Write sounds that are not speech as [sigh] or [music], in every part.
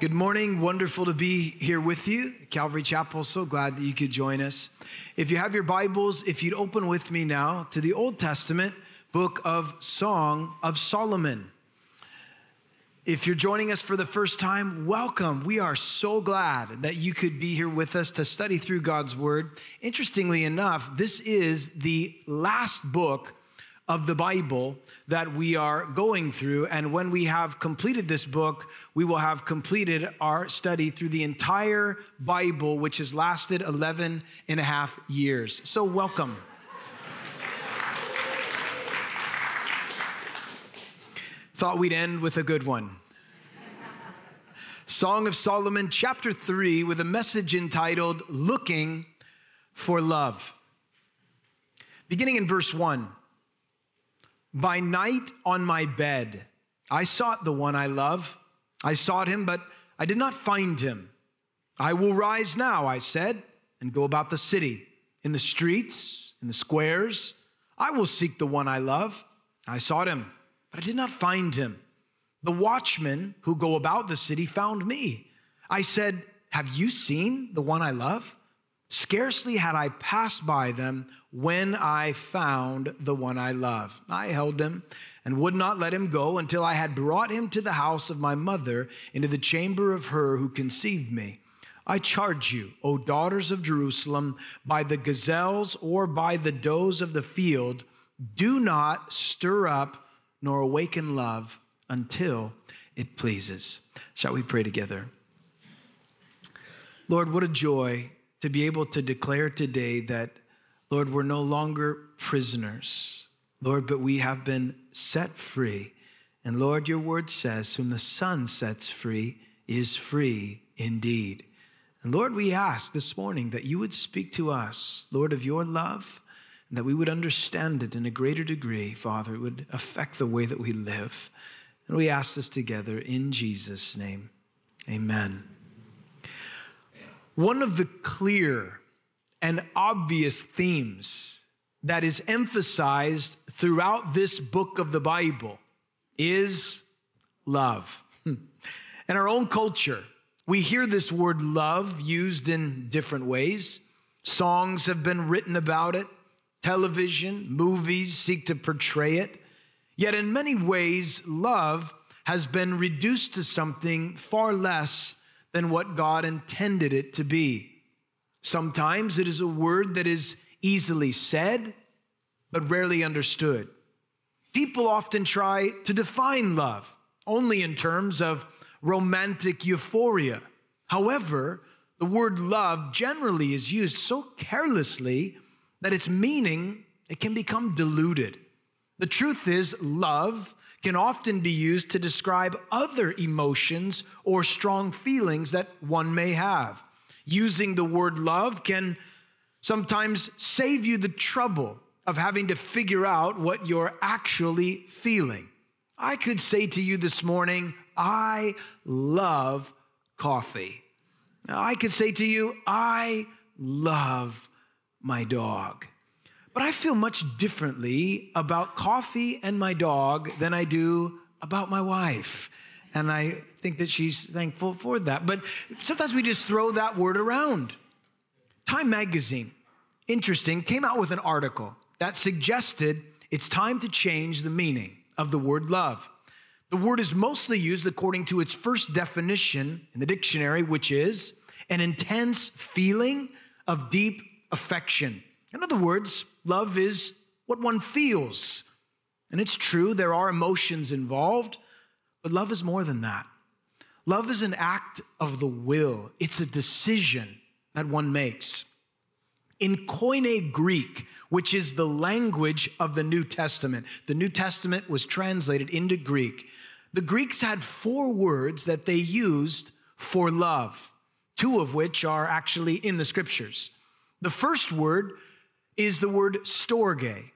Good morning. Wonderful to be here with you. Calvary Chapel, so glad that you could join us. If you have your Bibles, if you'd open with me now to the Old Testament book of Song of Solomon. If you're joining us for the first time, welcome. We are so glad that you could be here with us to study through God's Word. Interestingly enough, this is the last book of the Bible that we are going through. And when we have completed this book, we will have completed our study through the entire Bible, which has lasted 11 and a half years. So, welcome. Thought we'd end with a good one. Song of Solomon, chapter 3, with a message entitled Looking for Love. Beginning in verse 1. By night on my bed, I sought the one I love. I sought him, but I did not find him. I will rise now, I said, and go about the city, in the streets, in the squares. I will seek the one I love. I sought him, but I did not find him. The watchmen who go about the city found me. I said, Have you seen the one I love? Scarcely had I passed by them when I found the one I love. I held him and would not let him go until I had brought him to the house of my mother, into the chamber of her who conceived me. I charge you, O daughters of Jerusalem, by the gazelles or by the does of the field, do not stir up nor awaken love until it pleases. Shall we pray together? Lord, what a joy to be able to declare today that, Lord, we're no longer prisoners, Lord, but we have been set free. And Lord, your word says, Whom the Son sets free is free indeed. And Lord, we ask this morning that you would speak to us, Lord, of your love, and that we would understand it in a greater degree, Father. It would affect the way that we live. And we ask this together in Jesus' name. Amen. One of the clear and obvious themes that is emphasized throughout this book of the Bible is love. [laughs] In our own culture, we hear this word love used in different ways. Songs have been written about it, television, movies seek to portray it. Yet, in many ways, love has been reduced to something far less than what God intended it to be. Sometimes it is a word that is easily said, but rarely understood. People often try to define love only in terms of romantic euphoria. However, the word love generally is used so carelessly that its meaning it can become diluted. The truth is love can often be used to describe other emotions or strong feelings that one may have. Using the word love can sometimes save you the trouble of having to figure out what you're actually feeling. I could say to you this morning, I love coffee. I could say to you, I love my dog. But I feel much differently about coffee and my dog than I do about my wife. And I think that she's thankful for that. But sometimes we just throw that word around. Time magazine, interesting, came out with an article that suggested it's time to change the meaning of the word love. The word is mostly used according to its first definition in the dictionary, which is an intense feeling of deep affection. In other words, Love is what one feels. And it's true, there are emotions involved, but love is more than that. Love is an act of the will, it's a decision that one makes. In Koine Greek, which is the language of the New Testament, the New Testament was translated into Greek. The Greeks had four words that they used for love, two of which are actually in the scriptures. The first word is the word storge.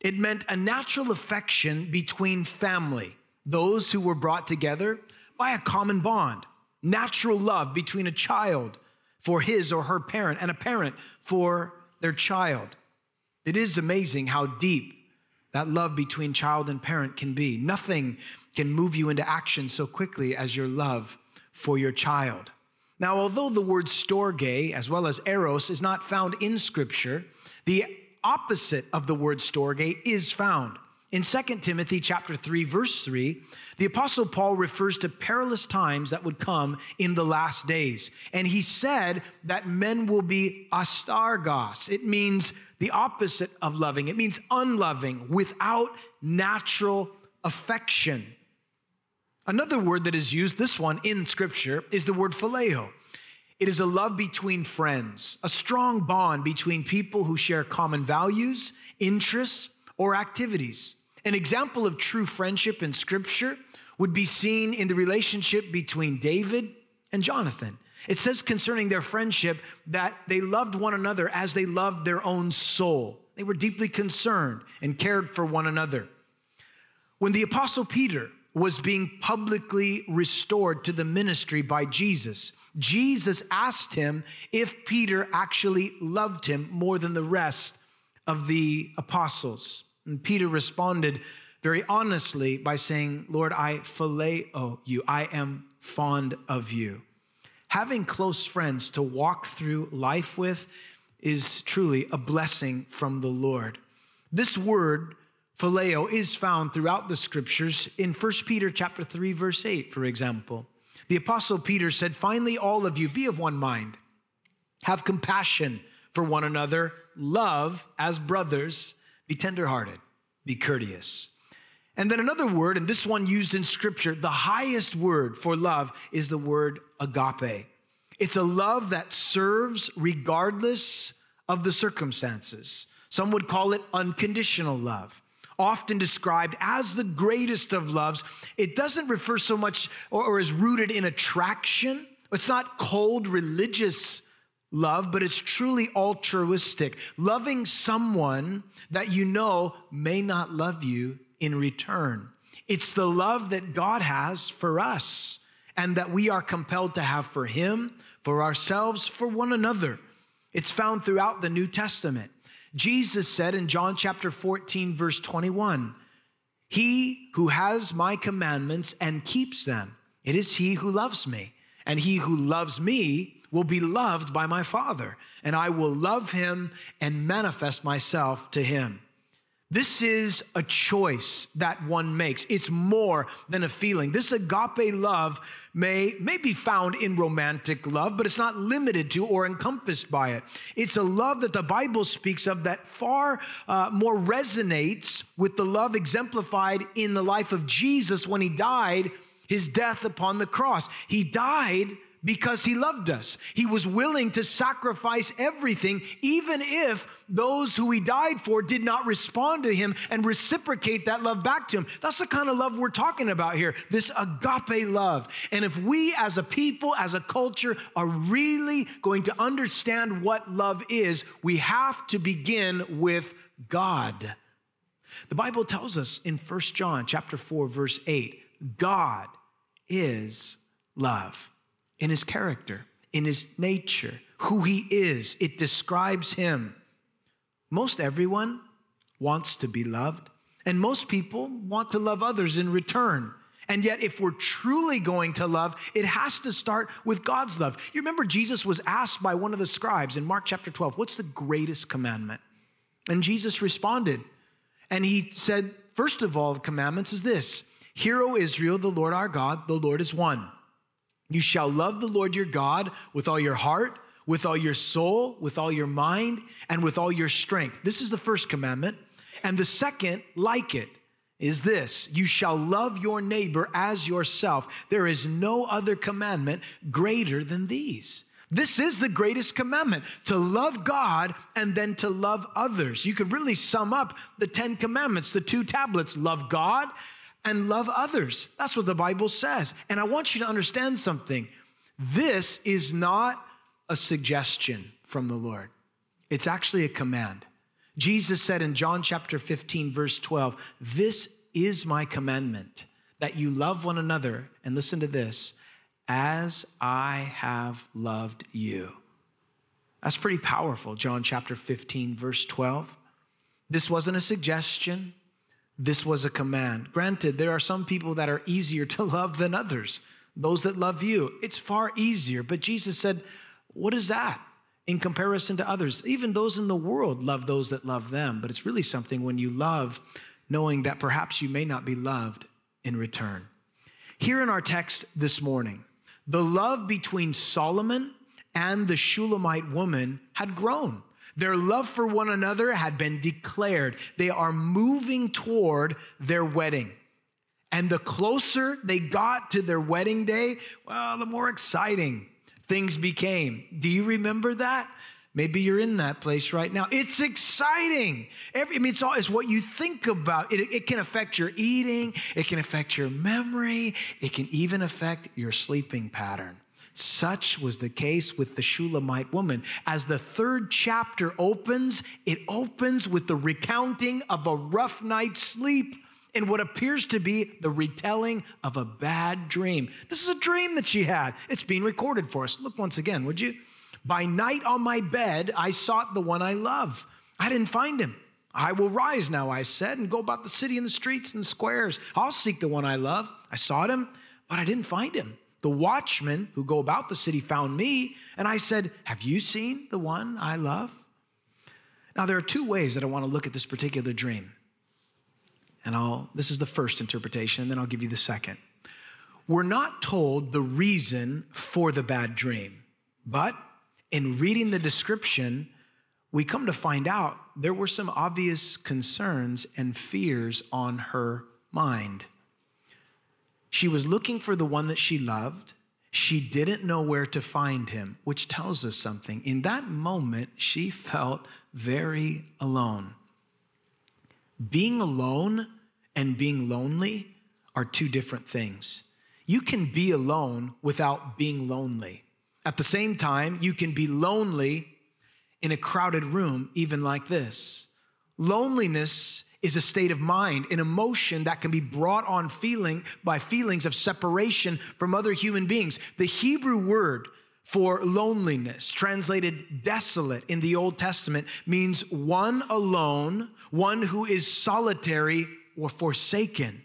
It meant a natural affection between family, those who were brought together by a common bond, natural love between a child for his or her parent and a parent for their child. It is amazing how deep that love between child and parent can be. Nothing can move you into action so quickly as your love for your child. Now, although the word storge, as well as eros, is not found in Scripture, the opposite of the word storge is found. In 2 Timothy chapter 3 verse 3, the apostle Paul refers to perilous times that would come in the last days. And he said that men will be astorgos. It means the opposite of loving. It means unloving, without natural affection. Another word that is used, this one in scripture, is the word phileo. It is a love between friends, a strong bond between people who share common values, interests, or activities. An example of true friendship in scripture would be seen in the relationship between David and Jonathan. It says concerning their friendship that they loved one another as they loved their own soul. They were deeply concerned and cared for one another. When the Apostle Peter was being publicly restored to the ministry by Jesus, Jesus asked him if Peter actually loved him more than the rest of the apostles. And Peter responded very honestly by saying, Lord, I phileo you. I am fond of you. Having close friends to walk through life with is truly a blessing from the Lord. This word, phileo, is found throughout the scriptures in 1 Peter chapter 3, verse 8, for example. The apostle Peter said, Finally, all of you, be of one mind, have compassion for one another, love as brothers be tenderhearted, be courteous. And then another word, and this one used in scripture, the highest word for love is the word agape. It's a love that serves regardless of the circumstances. Some would call it unconditional love. Often described as the greatest of loves, it doesn't refer so much or, or is rooted in attraction. It's not cold religious love, but it's truly altruistic, loving someone that you know may not love you in return. It's the love that God has for us and that we are compelled to have for Him, for ourselves, for one another. It's found throughout the New Testament. Jesus said in John chapter 14, verse 21, He who has my commandments and keeps them, it is he who loves me. And he who loves me will be loved by my Father, and I will love him and manifest myself to him. This is a choice that one makes. It's more than a feeling. This agape love may, may be found in romantic love, but it's not limited to or encompassed by it. It's a love that the Bible speaks of that far uh, more resonates with the love exemplified in the life of Jesus when he died, his death upon the cross. He died because he loved us. He was willing to sacrifice everything, even if those who he died for did not respond to him and reciprocate that love back to him. That's the kind of love we're talking about here this agape love. And if we as a people, as a culture, are really going to understand what love is, we have to begin with God. The Bible tells us in 1 John chapter 4 verse 8, God is love in his character, in his nature, who he is. It describes him. Most everyone wants to be loved, and most people want to love others in return. And yet, if we're truly going to love, it has to start with God's love. You remember Jesus was asked by one of the scribes in Mark chapter 12, What's the greatest commandment? And Jesus responded, and he said, First of all, the commandments is this Hear, O Israel, the Lord our God, the Lord is one. You shall love the Lord your God with all your heart, with all your soul, with all your mind, and with all your strength. This is the first commandment. And the second, like it, is this you shall love your neighbor as yourself. There is no other commandment greater than these. This is the greatest commandment to love God and then to love others. You could really sum up the 10 commandments, the two tablets love God and love others. That's what the Bible says. And I want you to understand something. This is not a suggestion from the Lord, it's actually a command. Jesus said in John chapter 15, verse 12, This is my commandment that you love one another. And listen to this as I have loved you. That's pretty powerful. John chapter 15, verse 12. This wasn't a suggestion. This was a command. Granted, there are some people that are easier to love than others. those that love you. It's far easier. But Jesus said, What is that in comparison to others? Even those in the world love those that love them. But it's really something when you love, knowing that perhaps you may not be loved in return. Here in our text this morning, the love between Solomon and the Shulamite woman had grown. Their love for one another had been declared. They are moving toward their wedding. And the closer they got to their wedding day, well, the more exciting things became. Do you remember that? Maybe you're in that place right now. It's exciting. Every, I mean, it's all it's what you think about. It, it can affect your eating. It can affect your memory. It can even affect your sleeping pattern. Such was the case with the Shulamite woman. As the third chapter opens, it opens with the recounting of a rough night's sleep in what appears to be the retelling of a bad dream. This is a dream that she had. It's being recorded for us. Look once again, would you? By night on my bed, I sought the one I love. I didn't find him. I will rise now, I said, and go about the city and the streets and the squares. I'll seek the one I love. I sought him, but I didn't find him. The watchmen who go about the city found me, and I said, Have you seen the one I love? Now, there are two ways that I want to look at this particular dream. And I'll, this is the first interpretation, and then I'll give you the second. We're not told the reason for the bad dream, but in reading the description, we come to find out there were some obvious concerns and fears on her mind. She was looking for the one that she loved. She didn't know where to find him, which tells us something. In that moment, she felt very alone. Being alone and being lonely are two different things. You can be alone without being lonely. At the same time, you can be lonely in a crowded room, even like this. Loneliness is a state of mind, an emotion that can be brought on feeling by feelings of separation from other human beings. The Hebrew word for loneliness, translated desolate in the Old Testament, means one alone, one who is solitary or forsaken.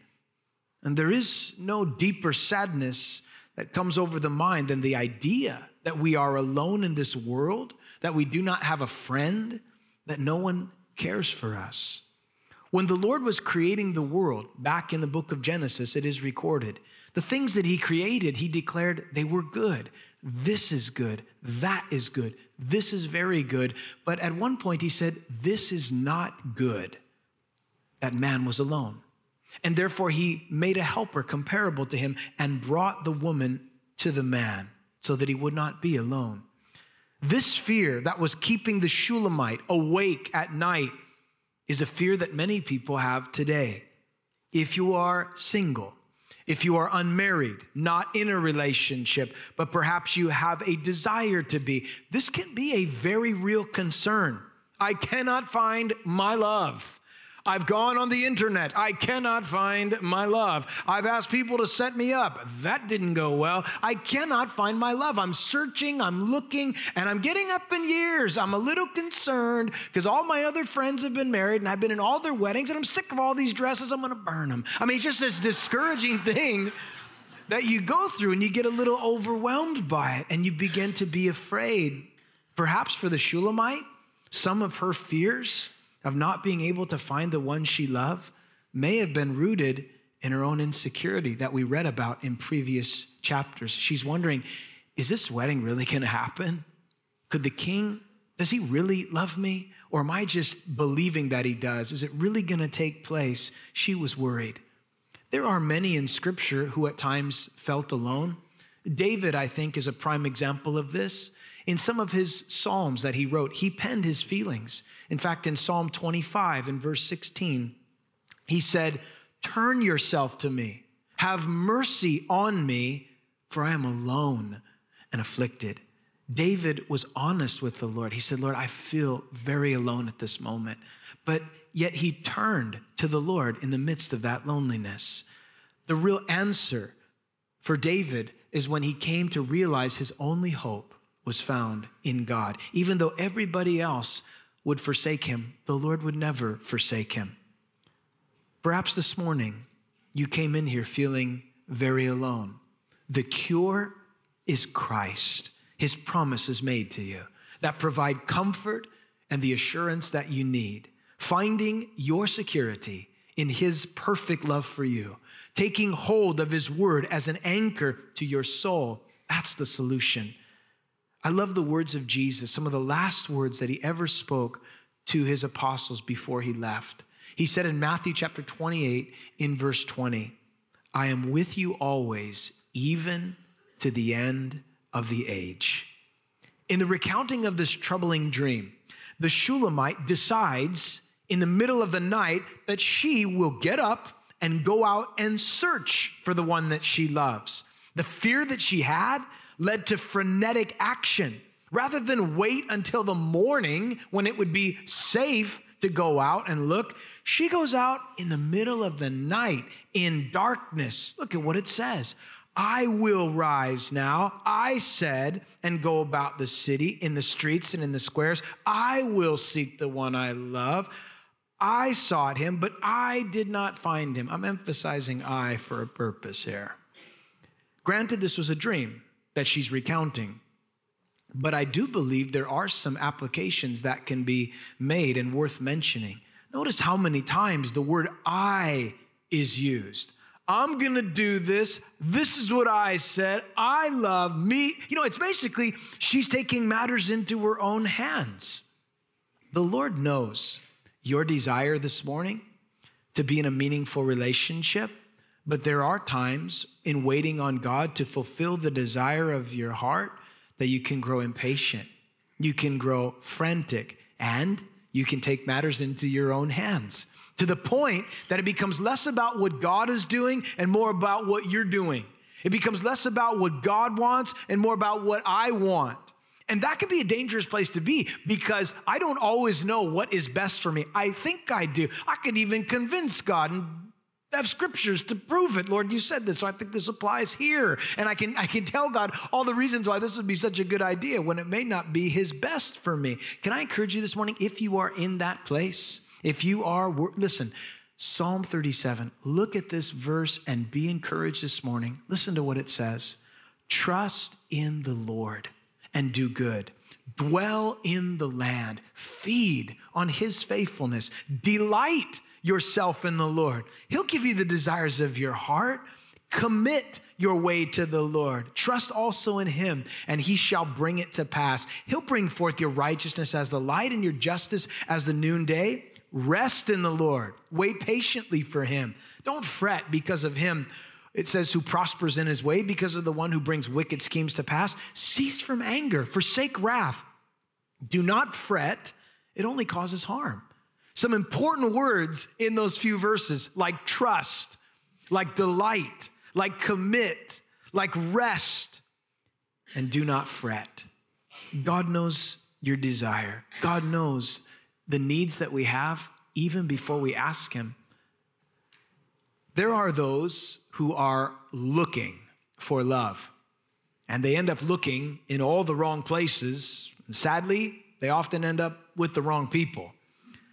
And there is no deeper sadness that comes over the mind than the idea that we are alone in this world, that we do not have a friend, that no one cares for us. When the Lord was creating the world, back in the book of Genesis, it is recorded. The things that He created, He declared they were good. This is good. That is good. This is very good. But at one point, He said, This is not good that man was alone. And therefore, He made a helper comparable to him and brought the woman to the man so that he would not be alone. This fear that was keeping the Shulamite awake at night is a fear that many people have today. If you are single, if you are unmarried, not in a relationship, but perhaps you have a desire to be, this can be a very real concern. I cannot find my love. I've gone on the internet. I cannot find my love. I've asked people to set me up. That didn't go well. I cannot find my love. I'm searching, I'm looking, and I'm getting up in years. I'm a little concerned because all my other friends have been married and I've been in all their weddings and I'm sick of all these dresses. I'm going to burn them. I mean, it's just this discouraging thing that you go through and you get a little overwhelmed by it and you begin to be afraid. Perhaps for the Shulamite, some of her fears of not being able to find the one she loved may have been rooted in her own insecurity that we read about in previous chapters. She's wondering, is this wedding really going to happen? Could the king, does he really love me? Or am I just believing that he does? Is it really going to take place? She was worried. There are many in scripture who at times felt alone. David, I think, is a prime example of this. In some of his Psalms that he wrote, he penned his feelings. In fact, in Psalm 25, in verse 16, he said, Turn yourself to me, have mercy on me, for I am alone and afflicted. David was honest with the Lord. He said, Lord, I feel very alone at this moment. But yet he turned to the Lord in the midst of that loneliness. The real answer for David is when he came to realize his only hope was found in God. Even though everybody else would forsake him, the Lord would never forsake him. Perhaps this morning you came in here feeling very alone, The cure is Christ. His promise is made to you that provide comfort and the assurance that you need. Finding your security in His perfect love for you, taking hold of His word as an anchor to your soul. That's the solution. I love the words of Jesus, some of the last words that He ever spoke to His apostles before He left. He said in Matthew chapter 28, in verse 20, I am with you always, even to the end of the age. In the recounting of this troubling dream, the Shulamite decides in the middle of the night that she will get up and go out and search for the one that she loves. The fear that she had led to frenetic action. Rather than wait until the morning when it would be safe to go out and look, she goes out in the middle of the night in darkness. Look at what it says. I will rise now, I said, and go about the city, in the streets and in the squares. I will seek the one I love. I sought him, but I did not find him. I'm emphasizing I for a purpose here. Granted, this was a dream that she's recounting, but I do believe there are some applications that can be made and worth mentioning. Notice how many times the word I is used. I'm gonna do this. This is what I said. I love me. You know, it's basically she's taking matters into her own hands. The Lord knows your desire this morning to be in a meaningful relationship, but there are times in waiting on God to fulfill the desire of your heart that you can grow impatient, you can grow frantic, and you can take matters into your own hands to the point that it becomes less about what God is doing and more about what you're doing. It becomes less about what God wants and more about what I want. And that can be a dangerous place to be because I don't always know what is best for me. I think I do. I could even convince God and have scriptures to prove it. Lord, you said this, so I think this applies here. And I can I can tell God all the reasons why this would be such a good idea when it may not be his best for me. Can I encourage you this morning if you are in that place, if you are listen, Psalm 37, look at this verse and be encouraged this morning. Listen to what it says. Trust in the Lord and do good. Dwell in the land, feed on his faithfulness, delight yourself in the Lord. He'll give you the desires of your heart. Commit your way to the Lord. Trust also in him, and he shall bring it to pass. He'll bring forth your righteousness as the light and your justice as the noonday. Rest in the Lord. Wait patiently for him. Don't fret because of him it says, who prospers in his way because of the one who brings wicked schemes to pass. Cease from anger, forsake wrath. Do not fret, it only causes harm. Some important words in those few verses, like trust, like delight, like commit, like rest, and do not fret. God knows your desire. God knows the needs that we have even before we ask Him. There are those who are looking for love, and they end up looking in all the wrong places. Sadly, they often end up with the wrong people.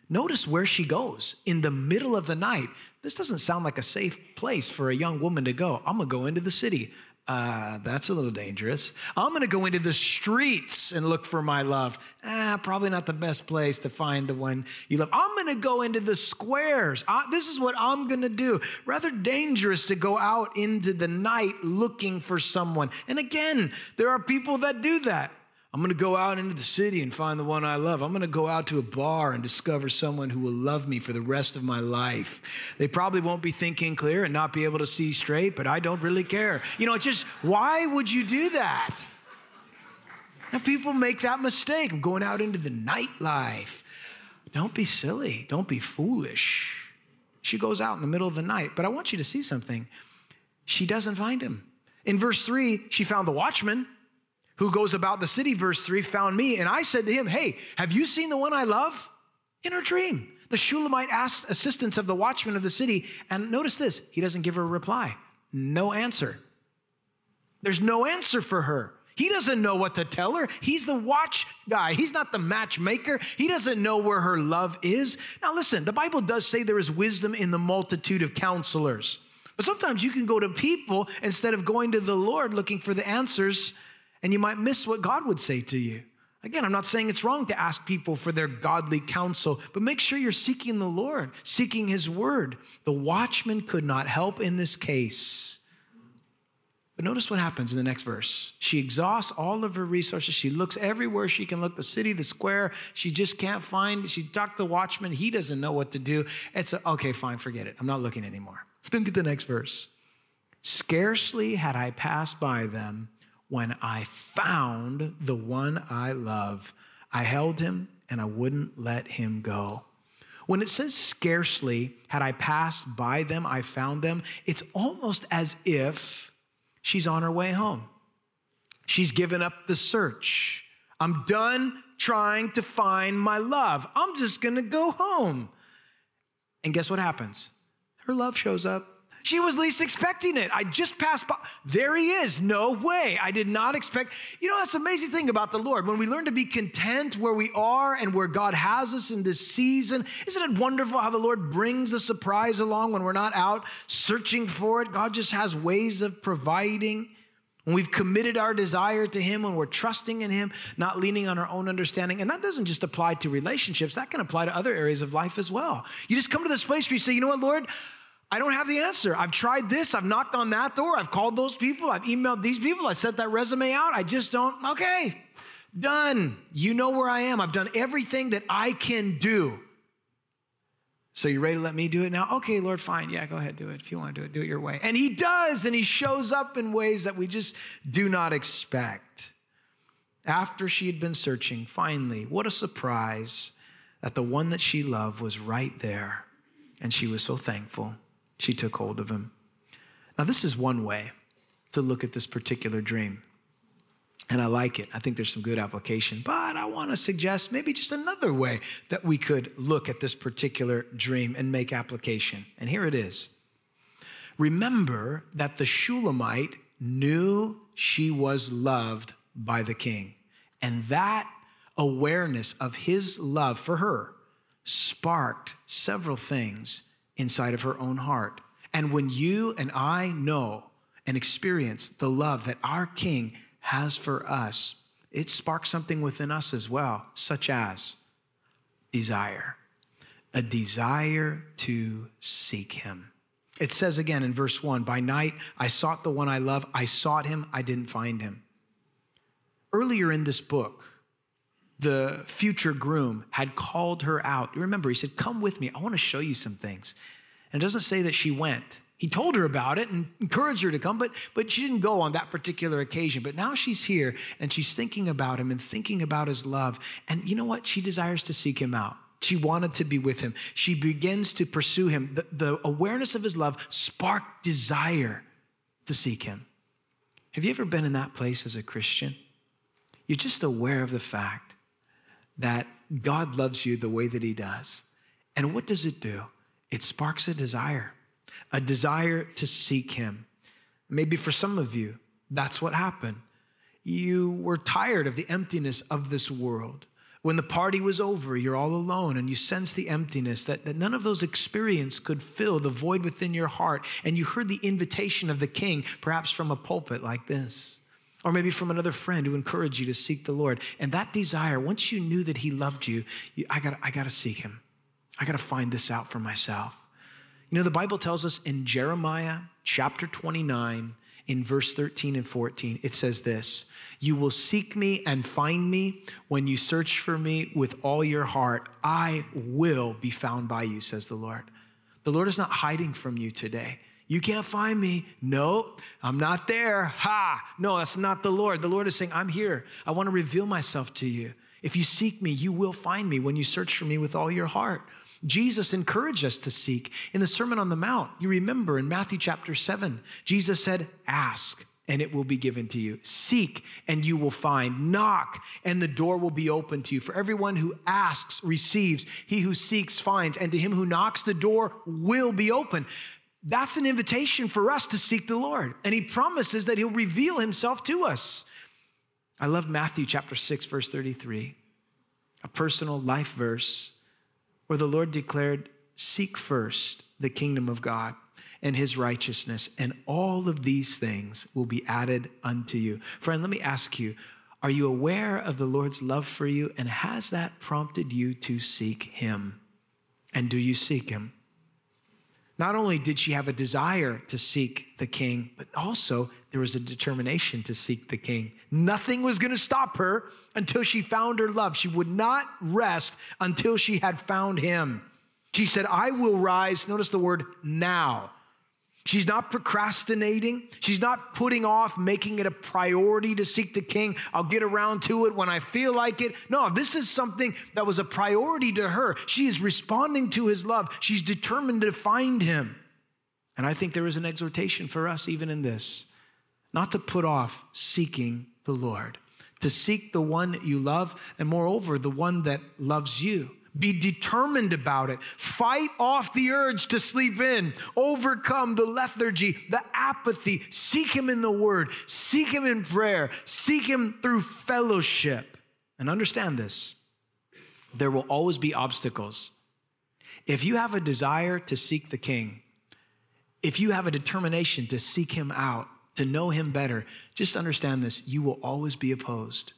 Notice where she goes in the middle of the night. This doesn't sound like a safe place for a young woman to go. I'm gonna go into the city uh, that's a little dangerous. I'm to go into the streets and look for my love. Ah, probably not the best place to find the one you love. I'm to go into the squares. I, this is what I'm to do. Rather dangerous to go out into the night looking for someone. And again, there are people that do that. I'm going to go out into the city and find the one I love. I'm going to go out to a bar and discover someone who will love me for the rest of my life. They probably won't be thinking clear and not be able to see straight, but I don't really care. You know, it's just why would you do that? And people make that mistake of going out into the nightlife. Don't be silly. Don't be foolish. She goes out in the middle of the night, but I want you to see something. She doesn't find him. In verse three, she found the watchman who goes about the city, verse 3, found me. And I said to him, Hey, have you seen the one I love? In her dream. The Shulamite asked assistance of the watchman of the city. And notice this he doesn't give her a reply. No answer. There's no answer for her. He doesn't know what to tell her. He's the watch guy. He's not the matchmaker. He doesn't know where her love is. Now, listen, the Bible does say there is wisdom in the multitude of counselors. But sometimes you can go to people instead of going to the Lord looking for the answers, and you might miss what God would say to you. Again, I'm not saying it's wrong to ask people for their godly counsel, but make sure you're seeking the Lord, seeking His word. The watchman could not help in this case. But notice what happens in the next verse. She exhausts all of her resources. She looks everywhere she can look the city, the square. She just can't find. She talked to the watchman. He doesn't know what to do. It's a, okay, fine, forget it. I'm not looking anymore. [laughs] Look at the next verse. Scarcely had I passed by them when I found the one I love. I held him and I wouldn't let him go. When it says scarcely had I passed by them, I found them, it's almost as if she's on her way home. She's given up the search. I'm done trying to find my love. I'm just gonna go home. And guess what happens? Her love shows up. She was least expecting it. I just passed by. There he is. No way. I did not expect. You know, that's the amazing thing about the Lord. When we learn to be content where we are and where God has us in this season, isn't it wonderful how the Lord brings a surprise along when we're not out searching for it? God just has ways of providing. When we've committed our desire to Him, when we're trusting in Him, not leaning on our own understanding. And that doesn't just apply to relationships, that can apply to other areas of life as well. You just come to this place where you say, you know what, Lord, I don't have the answer. I've tried this, I've knocked on that door, I've called those people, I've emailed these people, I sent that resume out. I just don't, okay, done. You know where I am. I've done everything that I can do. So you ready to let me do it now? Okay, Lord, fine. Yeah, go ahead, do it. If you want to do it, do it your way. And he does, and he shows up in ways that we just do not expect. After she had been searching, finally, what a surprise that the one that she loved was right there. And she was so thankful. She took hold of him. Now, this is one way to look at this particular dream. And I like it. I think there's some good application. But I want to suggest maybe just another way that we could look at this particular dream and make application. And here it is. Remember that the Shulamite knew she was loved by the king. And that awareness of his love for her sparked several things inside of her own heart. And when you and I know and experience the love that our King has for us, it sparks something within us as well, such as desire, a desire to seek Him. It says again in verse one By night I sought the one I love, I sought him, I didn't find him. Earlier in this book, the future groom had called her out. Remember, he said, Come with me. I want to show you some things. And it doesn't say that she went. He told her about it and encouraged her to come, but, but she didn't go on that particular occasion. But now she's here and she's thinking about him and thinking about his love. And you know what? She desires to seek him out. She wanted to be with him. She begins to pursue him. The, the awareness of his love sparked desire to seek him. Have you ever been in that place as a Christian? You're just aware of the fact that God loves you the way that He does. And what does it do? It sparks a desire, a desire to seek Him. Maybe for some of you, that's what happened. You were tired of the emptiness of this world. When the party was over, you're all alone and you sense the emptiness that, that none of those experiences could fill the void within your heart. And you heard the invitation of the king, perhaps from a pulpit like this or maybe from another friend who encouraged you to seek the Lord. And that desire, once you knew that He loved you, you I got I got to seek Him. I got to find this out for myself. You know, the Bible tells us in Jeremiah chapter 29, in verse 13 and 14, it says this You will seek me and find me when you search for me with all your heart. I will be found by you, says the Lord. The Lord is not hiding from you today. You can't find me. Nope, I'm not there. Ha! No, that's not the Lord. The Lord is saying, I'm here. I want to reveal myself to you. If you seek me, you will find me when you search for me with all your heart. Jesus encouraged us to seek. In the Sermon on the Mount, you remember in Matthew chapter 7, Jesus said, Ask and it will be given to you. Seek and you will find. Knock and the door will be open to you. For everyone who asks receives. He who seeks finds. And to him who knocks, the door will be open. That's an invitation for us to seek the Lord. And he promises that he'll reveal himself to us. I love Matthew chapter 6, verse 33, a personal life verse where the Lord declared, Seek first the kingdom of God and his righteousness, and all of these things will be added unto you. Friend, let me ask you are you aware of the Lord's love for you? And has that prompted you to seek him? And do you seek him? Not only did she have a desire to seek the king, but also there was a determination to seek the king. Nothing was going to stop her until she found her love. She would not rest until she had found him. She said, I will rise, notice the word now. She's not procrastinating. She's not putting off making it a priority to seek the king. I'll get around to it when I feel like it. No, this is something that was a priority to her. She is responding to his love. She's determined to find him. And I think there is an exhortation for us, even in this, not to put off seeking the Lord, to seek the one you love, and moreover, the one that loves you. Be determined about it. Fight off the urge to sleep in. Overcome the lethargy, the apathy. Seek Him in the Word. Seek Him in prayer. Seek Him through fellowship. And understand this there will always be obstacles. If you have a desire to seek the King, if you have a determination to seek Him out, to know Him better, just understand this you will always be opposed.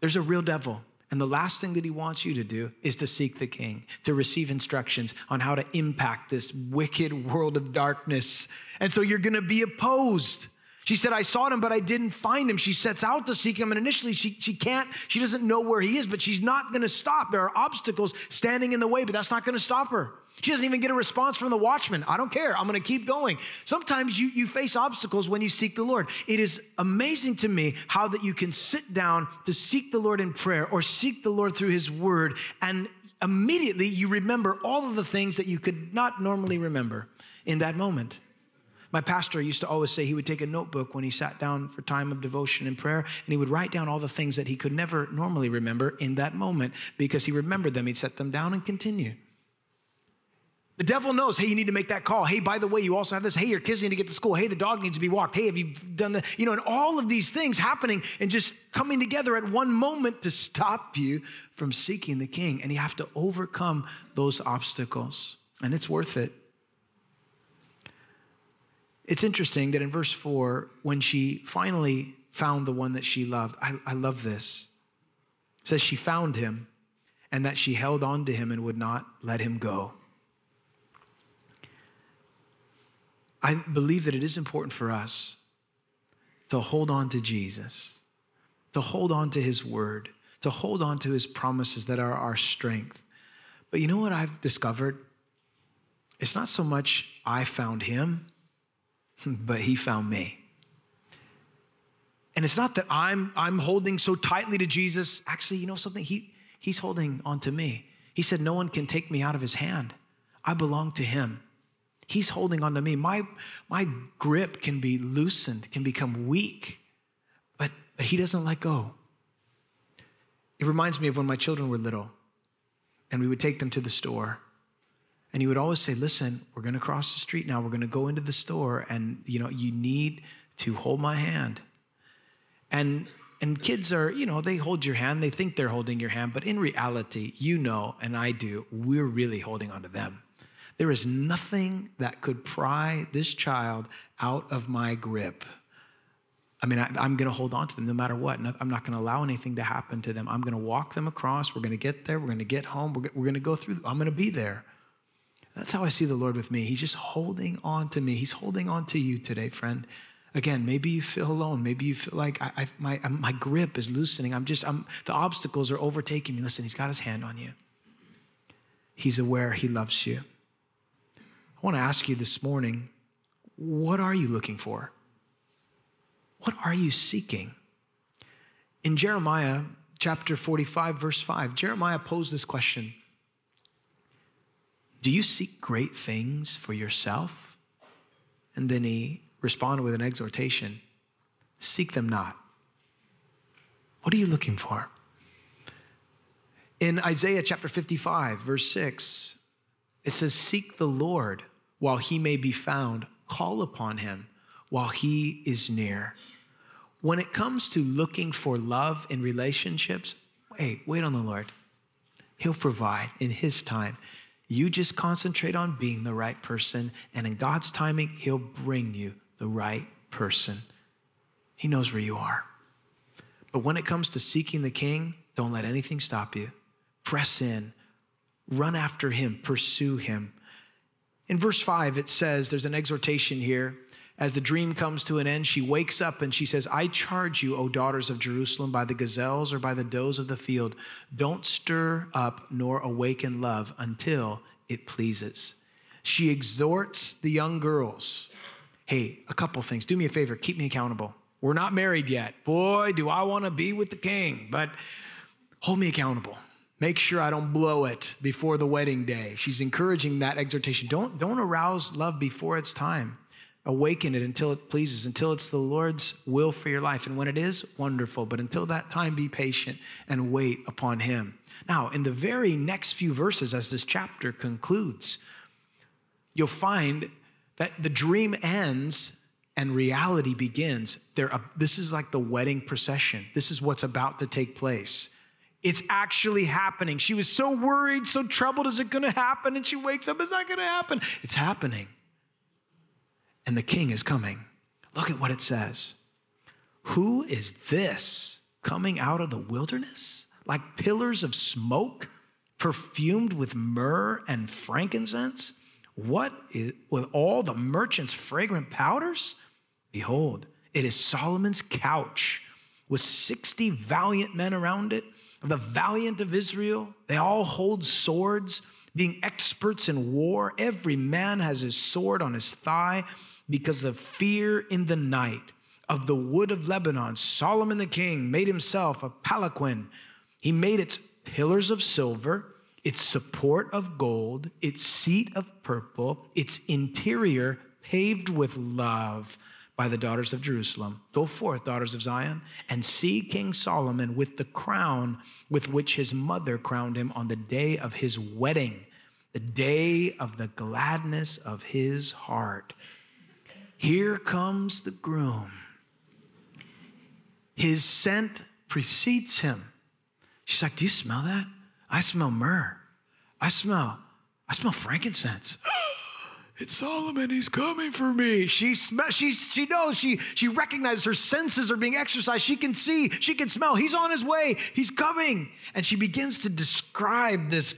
There's a real devil. And the last thing that he wants you to do is to seek the king, to receive instructions on how to impact this wicked world of darkness. And so you're going to be opposed. She said, I sought him, but I didn't find him. She sets out to seek him, and initially she, she can't, she doesn't know where he is, but she's not gonna stop. There are obstacles standing in the way, but that's not gonna stop her. She doesn't even get a response from the watchman. I don't care. I'm going to keep going. Sometimes you, you face obstacles when you seek the Lord. It is amazing to me how that you can sit down to seek the Lord in prayer or seek the Lord through his word and immediately you remember all of the things that you could not normally remember in that moment. My pastor used to always say he would take a notebook when he sat down for time of devotion and prayer, and he would write down all the things that he could never normally remember in that moment because he remembered them. He'd set them down and continue. The devil knows, hey, you need to make that call. Hey, by the way, you also have this. Hey, your kids need to get to school. Hey, the dog needs to be walked. Hey, have you done the, you know, and all of these things happening and just coming together at one moment to stop you from seeking the king. And you have to overcome those obstacles. And it's worth it. It's interesting that in verse four, when she finally found the one that she loved, I, I love this. It says she found him and that she held on to him and would not let him go. I believe that it is important for us to hold on to Jesus, to hold on to his word, to hold on to his promises that are our strength. But you know what I've discovered? It's not so much I found him, [laughs] but he found me. And it's not that I'm, I'm holding so tightly to Jesus. Actually, you know something? He, he's holding on to me. He said, No one can take me out of his hand. I belong to him. He's holding on to me. My, my grip can be loosened, can become weak, but, but He doesn't let go. It reminds me of when my children were little and we would take them to the store. And he would always say, Listen, we're going to cross the street now. We're going to go into the store, and you know, you need to hold my hand. And and kids are, you know, they hold your hand, they think they're holding your hand, but in reality, you know, and I do, we're really holding on to them. There is nothing that could pry this child out of my grip. I mean, I, am going to hold on to them no matter what. I'm not going to allow anything to happen to them. I'm going to walk them across. We're going to get there. We're going to get home. We're, we're going to go through. I'm going to be there. That's how I see the Lord with me. He's just holding on to me. He's holding on to you today, friend. Again, maybe you feel alone. Maybe you feel like I, I, my, my grip is loosening. I'm just, I'm, the obstacles are overtaking me. Listen, He's got His hand on you. He's aware He loves you. I want to ask you this morning what are you looking for? What are you seeking? In Jeremiah chapter 45, verse 5, Jeremiah posed this question Do you seek great things for yourself? And then he responded with an exhortation Seek them not. What are you looking for? In Isaiah chapter 55, verse 6, it says, Seek the Lord while he may be found, call upon him while he is near. When it comes to looking for love in relationships, wait, wait on the Lord. He'll provide in his time. You just concentrate on being the right person, and in God's timing, He'll bring you the right person. He knows where you are. But when it comes to seeking the king, don't let anything stop you. Press in, run after him, pursue him. In verse 5, it says there's an exhortation here. As the dream comes to an end, she wakes up and she says, I charge you, O daughters of Jerusalem, by the gazelles or by the does of the field, don't stir up nor awaken love until it pleases. She exhorts the young girls hey, a couple things. Do me a favor, keep me accountable. We're not married yet. Boy, do I want to be with the king, but hold me accountable. Make sure I don't blow it before the wedding day. She's encouraging that exhortation. Don't, don't arouse love before it's time awaken it until it pleases, until it's the Lord's will for your life. And when it is, wonderful. But until that time, be patient and wait upon Him. Now, in the very next few verses, as this chapter concludes, you'll find that the dream ends and reality begins. There, uh, this is like the wedding procession. This is what's about to take place. It's actually happening. She was so worried, so troubled. Is it going to happen? And she wakes up. Is that going to happen? It's happening and the king is coming. Look at what it says. Who is this coming out of the wilderness like pillars of smoke, perfumed with myrrh and frankincense? What is with all the merchants' fragrant powders? Behold, it is Solomon's couch with 60 valiant men around it, the valiant of Israel. They all hold swords, being experts in war. Every man has his sword on his thigh because of fear in the night. Of the wood of Lebanon, Solomon the king made himself a palanquin. He made its pillars of silver, its support of gold, its seat of purple, its interior paved with love by the daughters of Jerusalem. Go forth, daughters of Zion, and see King Solomon with the crown with which his mother crowned him on the day of his wedding, the day of the gladness of his heart. Here comes the groom. His scent precedes him. She's like, Do you smell that? I smell myrrh. I smell, I smell frankincense. [gasps] it's Solomon, he's coming for me. She sm- she, she knows, she, she recognizes her senses are being exercised. She can see, she can smell, he's on his way, he's coming. And she begins to describe this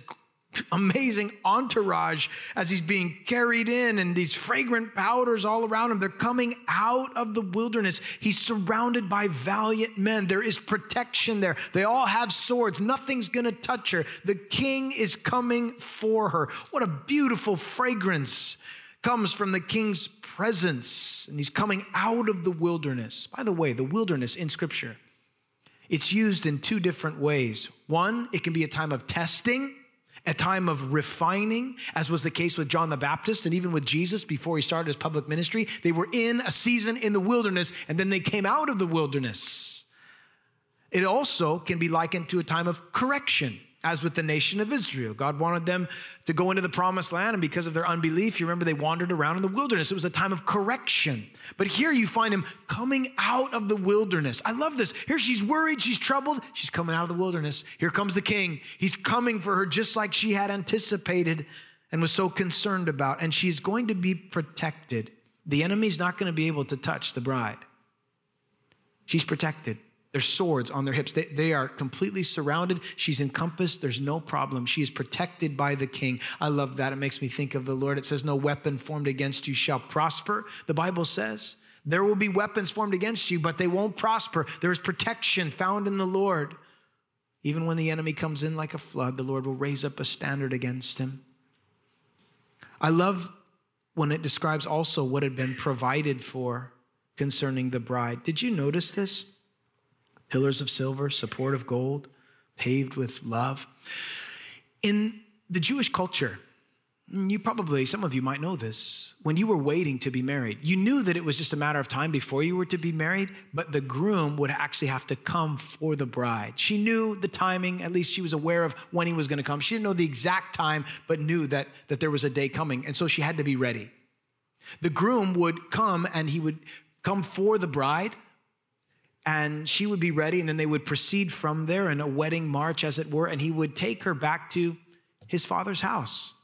amazing entourage as he's being carried in and these fragrant powders all around him. They're coming out of the wilderness. He's surrounded by valiant men. There is protection there. They all have swords. Nothing's going to touch her. The king is coming for her. What a beautiful fragrance comes from the king's presence. And he's coming out of the wilderness. By the way, the wilderness in scripture, it's used in two different ways. One, it can be a time of testing a time of refining, as was the case with John the Baptist and even with Jesus before he started his public ministry. They were in a season in the wilderness and then they came out of the wilderness. It also can be likened to a time of correction as with the nation of Israel. God wanted them to go into the promised land, and because of their unbelief, you remember they wandered around in the wilderness. It was a time of correction. But here you find him coming out of the wilderness. I love this. Here she's worried, she's troubled, she's coming out of the wilderness. Here comes the king. He's coming for her just like she had anticipated and was so concerned about, and she's going to be protected. The enemy's not going to be able to touch the bride. She's protected. There's swords on their hips. They, they are completely surrounded. She's encompassed. There's no problem. She is protected by the king. I love that. It makes me think of the Lord. It says, No weapon formed against you shall prosper. The Bible says, There will be weapons formed against you, but they won't prosper. There is protection found in the Lord. Even when the enemy comes in like a flood, the Lord will raise up a standard against him. I love when it describes also what had been provided for concerning the bride. Did you notice this? Pillars of silver, support of gold, paved with love. In the Jewish culture, you probably, some of you might know this, when you were waiting to be married, you knew that it was just a matter of time before you were to be married, but the groom would actually have to come for the bride. She knew the timing, at least she was aware of when he was going to come. She didn't know the exact time, but knew that, that there was a day coming, and so she had to be ready. The groom would come and he would come for the bride and she would be ready, and then they would proceed from there in a wedding march, as it were, and he would take her back to his father's house.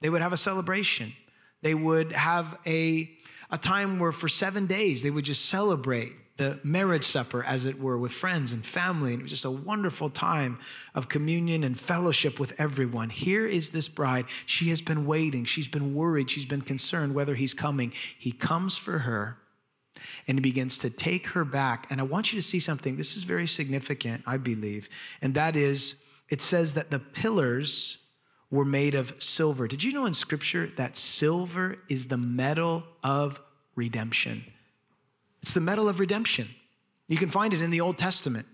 They would have a celebration. They would have a, a time where for seven days they would just celebrate the marriage supper, as it were, with friends and family. And it was just a wonderful time of communion and fellowship with everyone. Here is this bride. She has been waiting. She's been worried. She's been concerned whether he's coming. He comes for her and he begins to take her back. And I want you to see something. This is very significant, I believe. And that is, it says that the pillars were made of silver. Did you know in scripture that silver is the metal of redemption? It's the metal of redemption. You can find it in the Old Testament.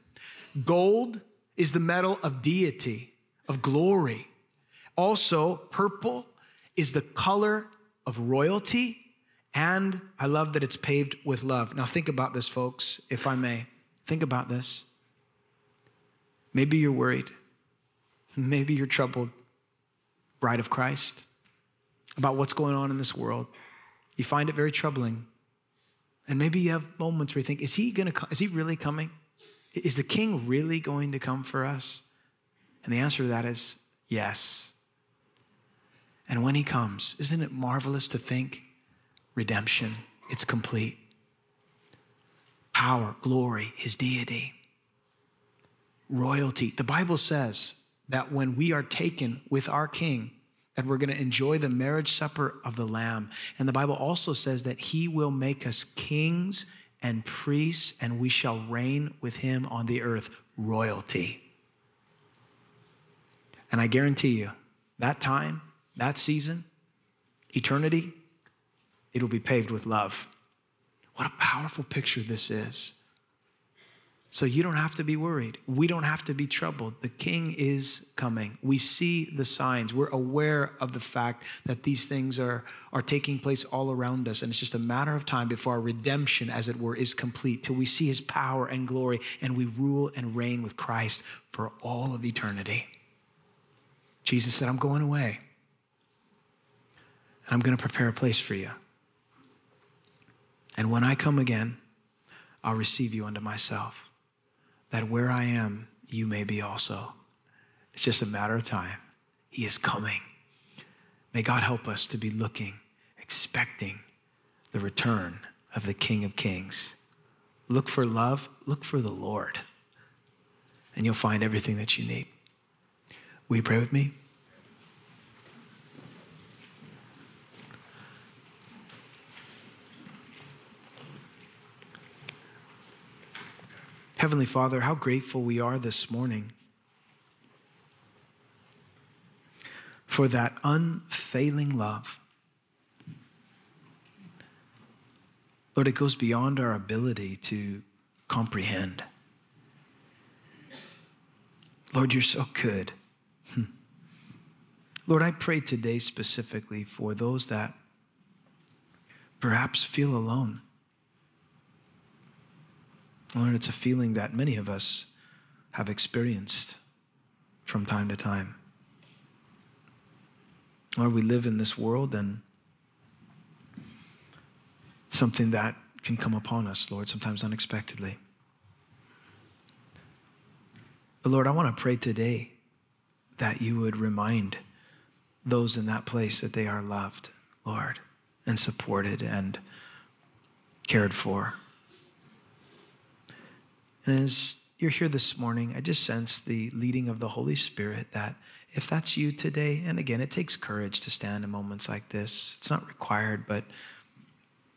Gold is the metal of deity, of glory. Also, purple is the color of royalty. And I love that it's paved with love. Now, think about this, folks, if I may. Think about this. Maybe you're worried. Maybe you're troubled, bride of Christ, about what's going on in this world. You find it very troubling. And maybe you have moments where you think, is he gonna come? Is he really coming? Is the king really going to come for us? And the answer to that is yes. And when he comes, isn't it marvelous to think redemption? It's complete. Power, glory, his deity, royalty. The Bible says that when we are taken with our king, that we're going to enjoy the marriage supper of the Lamb. And the Bible also says that He will make us kings and priests, and we shall reign with Him on the earth, royalty. And I guarantee you, that time, that season, eternity, it'll be paved with love. What a powerful picture this is. So you don't have to be worried. We don't have to be troubled. The king is coming. We see the signs. We're aware of the fact that these things are, are taking place all around us. And it's just a matter of time before our redemption, as it were, is complete, till we see his power and glory and we rule and reign with Christ for all of eternity. Jesus said, I'm going away. And I'm going to prepare a place for you. And when I come again, I'll receive you unto myself that where I am, you may be also. It's just a matter of time. He is coming. May God help us to be looking, expecting the return of the King of Kings. Look for love, look for the Lord, and you'll find everything that you need. Will you pray with me? Heavenly Father, how grateful we are this morning for that unfailing love. Lord, it goes beyond our ability to comprehend. Lord, you're so good. Hmm. Lord, I pray today specifically for those that perhaps feel alone. Lord, it's a feeling that many of us have experienced from time to time. Lord, we live in this world and something that can come upon us, Lord, sometimes unexpectedly. But Lord, I want to pray today that you would remind those in that place that they are loved, Lord, and supported and cared for. And as you're here this morning, I just sense the leading of the Holy Spirit that if that's you today, and again, it takes courage to stand in moments like this. It's not required, but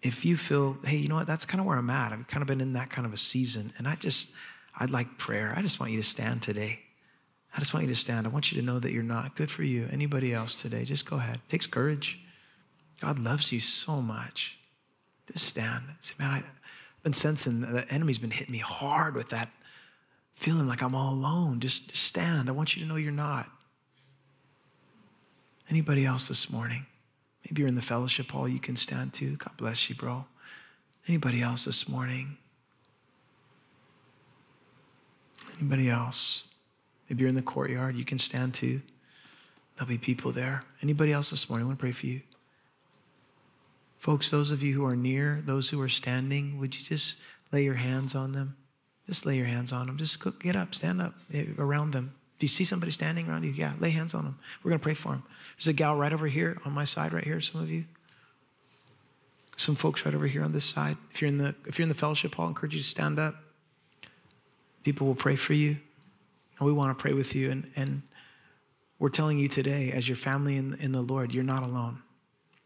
if you feel, hey, you know what, that's kind of where I'm at. I've kind of been in that kind of a season, and I just, I'd like prayer. I just want you to stand today. I just want you to stand. I want you to know that you're not good for you. Anybody else today, just go ahead. It takes courage. God loves you so much. Just stand. Say, man, I, been sensing the enemy's been hitting me hard with that feeling like I'm all alone. Just, just stand. I want you to know you're not. Anybody else this morning? Maybe you're in the fellowship hall, you can stand too. God bless you, bro. Anybody else this morning? Anybody else? Maybe you're in the courtyard, you can stand too. There'll be people there. Anybody else this morning? I want to pray for you. Folks, those of you who are near, those who are standing, would you just lay your hands on them? Just lay your hands on them. Just get up, stand up eh, around them. If you see somebody standing around you, yeah, lay hands on them. We're going to pray for them. There's a gal right over here on my side, right here, some of you. Some folks right over here on this side. If you're in the, if you're in the fellowship hall, I encourage you to stand up. People will pray for you. And we want to pray with you. And, and we're telling you today, as your family in, in the Lord, you're not alone.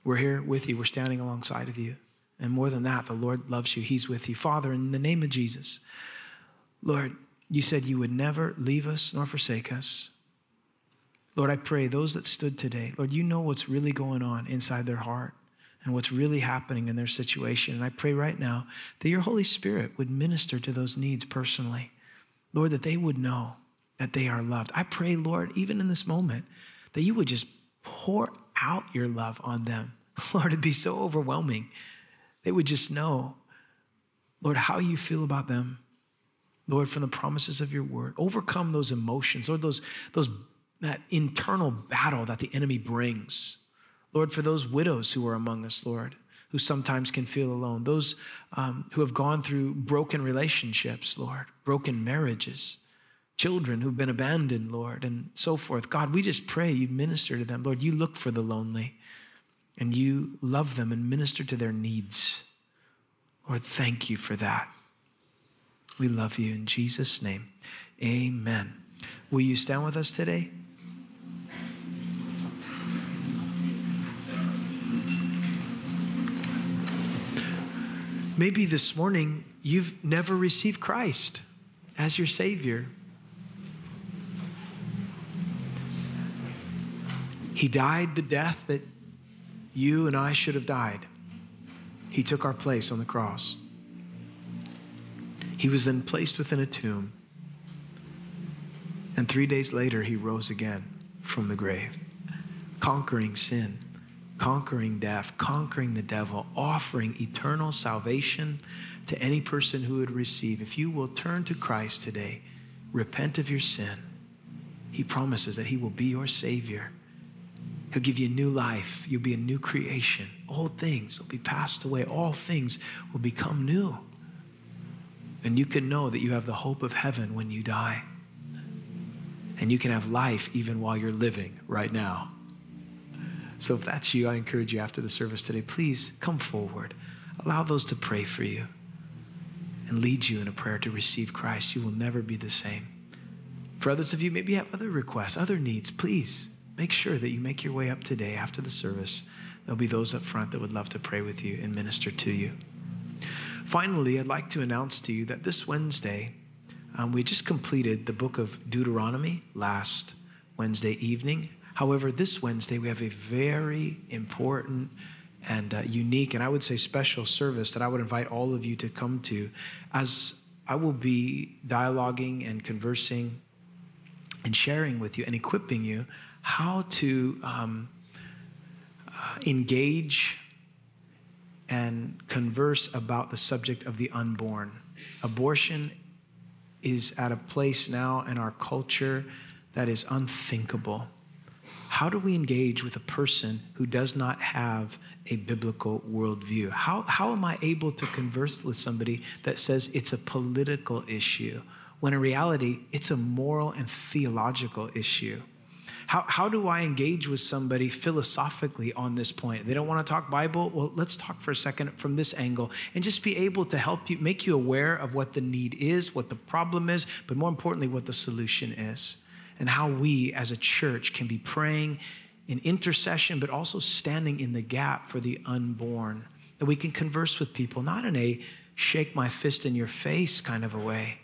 We're here with you. We're standing alongside of you. And more than that, the Lord loves you. He's with you. Father, in the name of Jesus, Lord, you said you would never leave us nor forsake us. Lord, I pray those that stood today, Lord, you know what's really going on inside their heart and what's really happening in their situation. And I pray right now that your Holy Spirit would minister to those needs personally. Lord, that they would know that they are loved. I pray, Lord, even in this moment, that you would just pour out your love on them. [laughs] Lord, it'd be so overwhelming. They would just know, Lord, how you feel about them. Lord, from the promises of your word, overcome those emotions or those, those that internal battle that the enemy brings. Lord, for those widows who are among us, Lord, who sometimes can feel alone, those um, who have gone through broken relationships, Lord, broken marriages, children who've been abandoned, Lord, and so forth. God, we just pray you minister to them. Lord, you look for the lonely and you love them and minister to their needs. Lord, thank you for that. We love you in Jesus' name. Amen. Will you stand with us today? Maybe this morning you've never received Christ as your Savior. He died the death that you and I should have died. He took our place on the cross. He was then placed within a tomb. And three days later, he rose again from the grave, conquering sin conquering death, conquering the devil, offering eternal salvation to any person who would receive. If you will turn to Christ today, repent of your sin, he promises that he will be your Savior. He'll give you a new life. You'll be a new creation. Old things will be passed away. All things will become new. And you can know that you have the hope of heaven when you die. And you can have life even while you're living right now. So if that's you, I encourage you after the service today, please come forward. Allow those to pray for you and lead you in a prayer to receive Christ. You will never be the same. For others of you, maybe you have other requests, other needs, please make sure that you make your way up today after the service. There'll be those up front that would love to pray with you and minister to you. Finally, I'd like to announce to you that this Wednesday, um, we just completed the book of Deuteronomy last Wednesday evening. However, this Wednesday, we have a very important and uh, unique, and I would say special service that I would invite all of you to come to as I will be dialoguing and conversing and sharing with you and equipping you how to um, uh, engage and converse about the subject of the unborn. Abortion is at a place now in our culture that is unthinkable how do we engage with a person who does not have a biblical worldview? How, how am I able to converse with somebody that says it's a political issue when in reality it's a moral and theological issue? How, how do I engage with somebody philosophically on this point? They don't want to talk Bible? Well, let's talk for a second from this angle and just be able to help you, make you aware of what the need is, what the problem is, but more importantly, what the solution is and how we as a church can be praying in intercession, but also standing in the gap for the unborn. That we can converse with people, not in a shake my fist in your face kind of a way,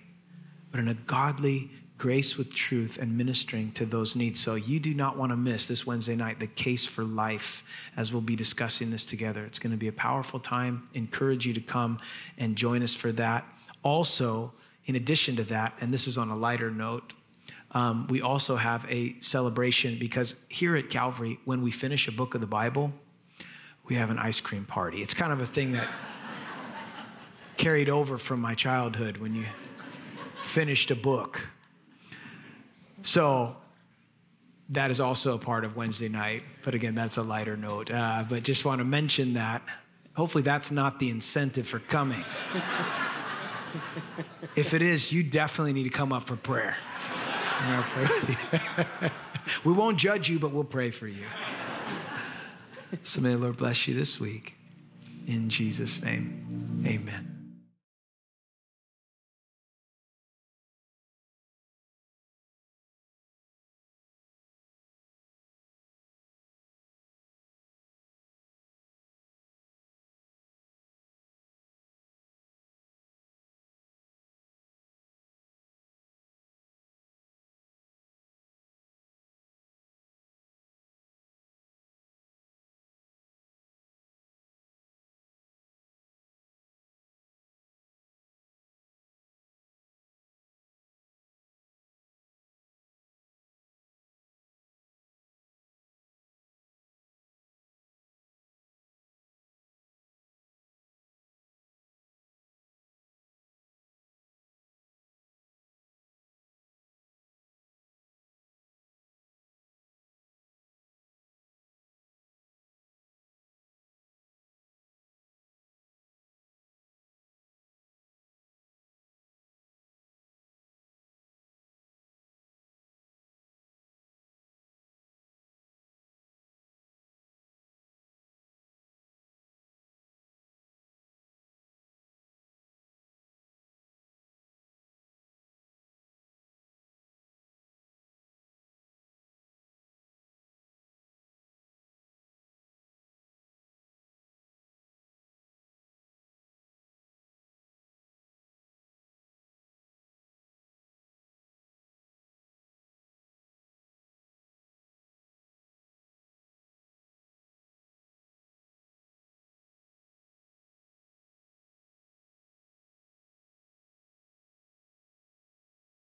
but in a godly, grace with truth and ministering to those needs. So you do not want to miss this Wednesday night, the case for life, as we'll be discussing this together. It's going to be a powerful time. Encourage you to come and join us for that. Also, in addition to that, and this is on a lighter note, um, we also have a celebration because here at Calvary, when we finish a book of the Bible, we have an ice cream party. It's kind of a thing that [laughs] carried over from my childhood when you finished a book. So that is also a part of Wednesday night. But again, that's a lighter note. Uh, but just want to mention that. Hopefully, that's not the incentive for coming. [laughs] if it is, you definitely need to come up for prayer. And I'll pray with you. [laughs] we won't judge you, but we'll pray for you. So may the Lord bless you this week. In Jesus' name, amen.